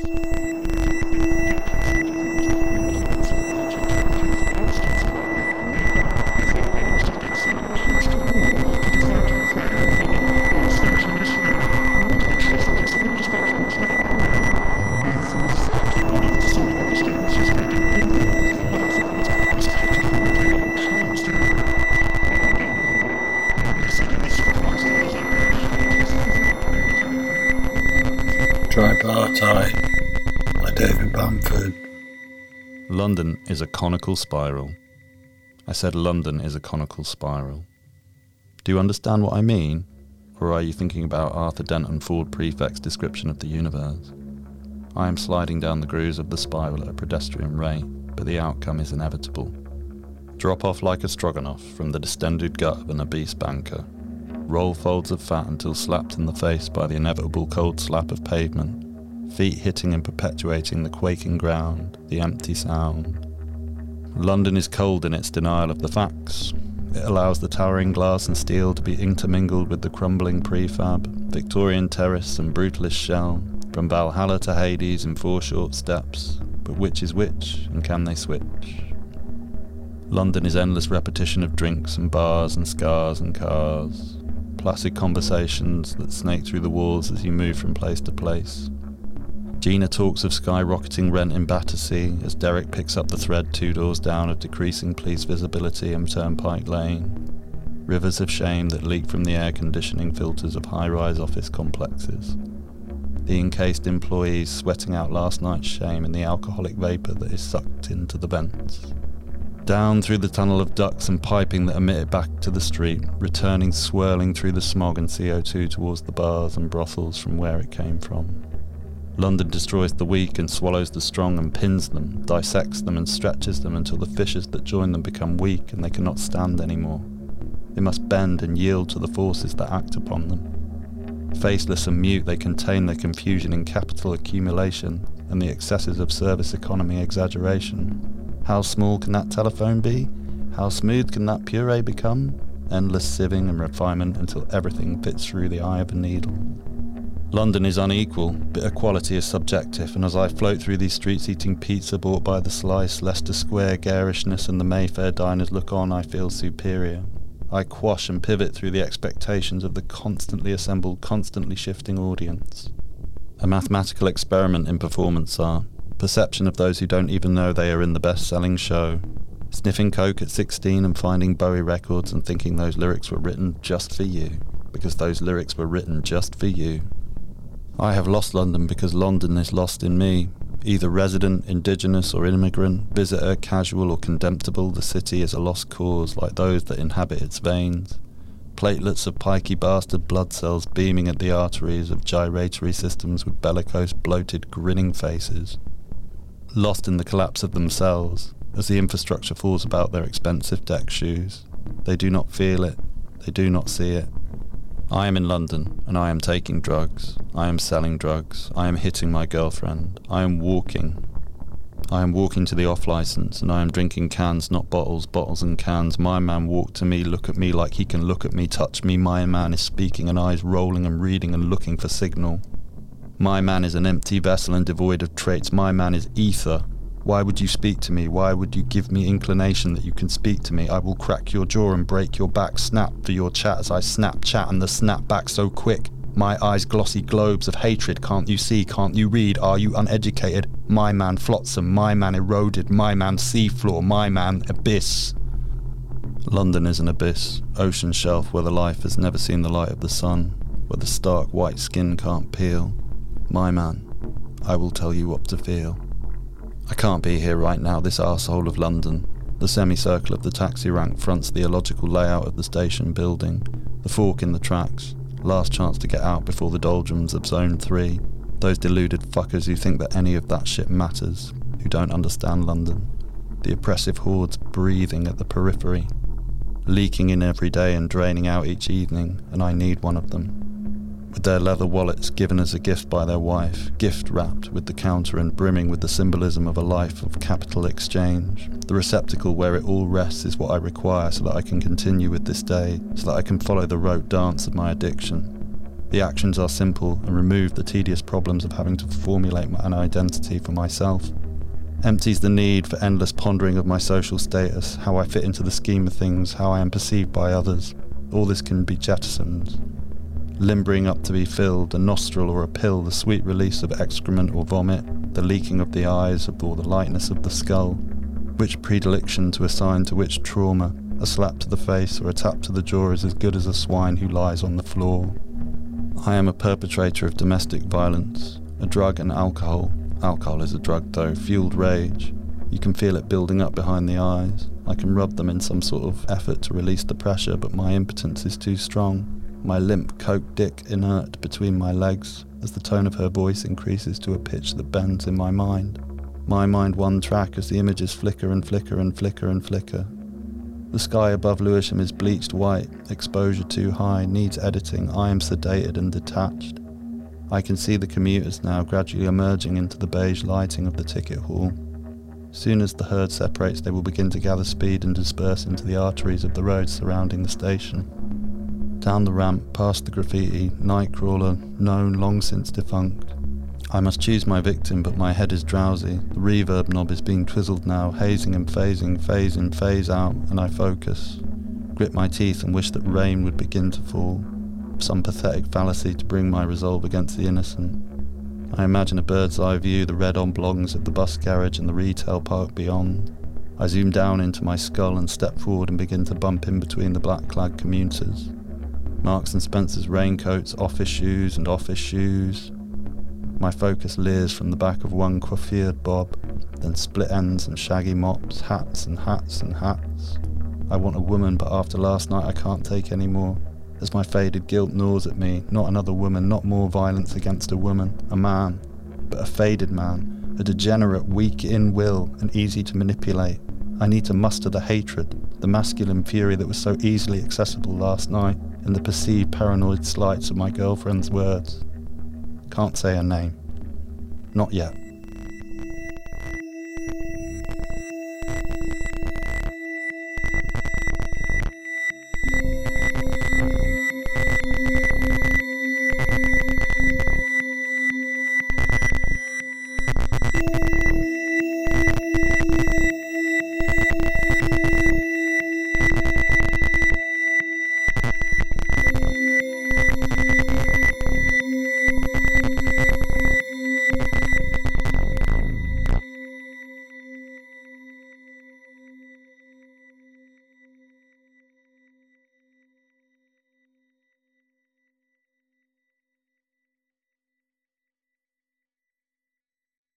Tripartite David Bamford. London is a conical spiral. I said London is a conical spiral. Do you understand what I mean? Or are you thinking about Arthur Dent and Ford Prefect's description of the universe? I am sliding down the grooves of the spiral at a pedestrian rate, but the outcome is inevitable. Drop off like a stroganoff from the distended gut of an obese banker. Roll folds of fat until slapped in the face by the inevitable cold slap of pavement. Feet hitting and perpetuating the quaking ground, the empty sound. London is cold in its denial of the facts. It allows the towering glass and steel to be intermingled with the crumbling prefab, Victorian terrace and brutalist shell, from Valhalla to Hades in four short steps. But which is which, and can they switch? London is endless repetition of drinks and bars and scars and cars, placid conversations that snake through the walls as you move from place to place. Gina talks of skyrocketing rent in Battersea as Derek picks up the thread two doors down of decreasing police visibility in Turnpike Lane. Rivers of shame that leak from the air conditioning filters of high rise office complexes. The encased employees sweating out last night's shame in the alcoholic vapour that is sucked into the vents. Down through the tunnel of ducts and piping that emit it back to the street, returning swirling through the smog and CO2 towards the bars and brothels from where it came from. London destroys the weak and swallows the strong and pins them, dissects them and stretches them until the fissures that join them become weak and they cannot stand anymore. They must bend and yield to the forces that act upon them. Faceless and mute, they contain their confusion in capital accumulation and the excesses of service economy exaggeration. How small can that telephone be? How smooth can that puree become? Endless sieving and refinement until everything fits through the eye of a needle. London is unequal, but equality is subjective, and as I float through these streets eating pizza bought by the slice, Leicester Square garishness and the Mayfair diners look on, I feel superior. I quash and pivot through the expectations of the constantly assembled, constantly shifting audience. A mathematical experiment in performance art, perception of those who don't even know they are in the best selling show. Sniffing coke at 16 and finding Bowie records and thinking those lyrics were written just for you, because those lyrics were written just for you. I have lost London because London is lost in me. Either resident, indigenous, or immigrant, visitor, casual, or contemptible, the city is a lost cause like those that inhabit its veins. Platelets of pikey bastard blood cells beaming at the arteries of gyratory systems with bellicose, bloated, grinning faces. Lost in the collapse of themselves, as the infrastructure falls about their expensive deck shoes. They do not feel it, they do not see it, I am in London and I am taking drugs. I am selling drugs. I am hitting my girlfriend. I am walking. I am walking to the off license and I am drinking cans, not bottles, bottles and cans. My man walked to me, look at me like he can look at me, touch me. My man is speaking and eyes rolling and reading and looking for signal. My man is an empty vessel and devoid of traits. My man is ether. Why would you speak to me? Why would you give me inclination that you can speak to me? I will crack your jaw and break your back. Snap for your chat as I snap chat and the snap back so quick. My eyes glossy globes of hatred. Can't you see? Can't you read? Are you uneducated? My man flotsam. My man eroded. My man seafloor. My man abyss. London is an abyss, ocean shelf where the life has never seen the light of the sun, where the stark white skin can't peel. My man, I will tell you what to feel. I can't be here right now, this arsehole of London. The semicircle of the taxi rank fronts the illogical layout of the station building, the fork in the tracks, last chance to get out before the doldrums of Zone 3. Those deluded fuckers who think that any of that shit matters, who don't understand London. The oppressive hordes breathing at the periphery, leaking in every day and draining out each evening, and I need one of them with their leather wallets given as a gift by their wife, gift wrapped with the counter and brimming with the symbolism of a life of capital exchange. The receptacle where it all rests is what I require so that I can continue with this day, so that I can follow the rote dance of my addiction. The actions are simple and remove the tedious problems of having to formulate an identity for myself. Empties the need for endless pondering of my social status, how I fit into the scheme of things, how I am perceived by others. All this can be jettisoned. Limbering up to be filled, a nostril or a pill, the sweet release of excrement or vomit, the leaking of the eyes or the lightness of the skull. Which predilection to assign to which trauma, a slap to the face or a tap to the jaw is as good as a swine who lies on the floor. I am a perpetrator of domestic violence, a drug and alcohol. Alcohol is a drug, though, fueled rage. You can feel it building up behind the eyes. I can rub them in some sort of effort to release the pressure, but my impotence is too strong. My limp coke dick inert between my legs as the tone of her voice increases to a pitch that bends in my mind. My mind one track as the images flicker and flicker and flicker and flicker, the sky above Lewisham is bleached white, exposure too high, needs editing. I am sedated and detached. I can see the commuters now gradually emerging into the beige lighting of the ticket hall. Soon as the herd separates, they will begin to gather speed and disperse into the arteries of the roads surrounding the station. Down the ramp, past the graffiti, Nightcrawler, known long since defunct. I must choose my victim, but my head is drowsy. The reverb knob is being twizzled now, hazing and phasing, phase in, phase out, and I focus. Grit my teeth and wish that rain would begin to fall. Some pathetic fallacy to bring my resolve against the innocent. I imagine a bird's eye view, the red oblongs of the bus garage and the retail park beyond. I zoom down into my skull and step forward and begin to bump in between the black clad commuters. Marks and Spencer's raincoats, office shoes and office shoes, my focus leers from the back of one coiffured bob, then split ends and shaggy mops, hats and hats and hats. I want a woman, but after last night I can't take any more. As my faded guilt gnaws at me, not another woman, not more violence against a woman, a man, but a faded man, a degenerate, weak in will, and easy to manipulate. I need to muster the hatred, the masculine fury that was so easily accessible last night, in the perceived paranoid slights of my girlfriend's words. Can't say her name. Not yet.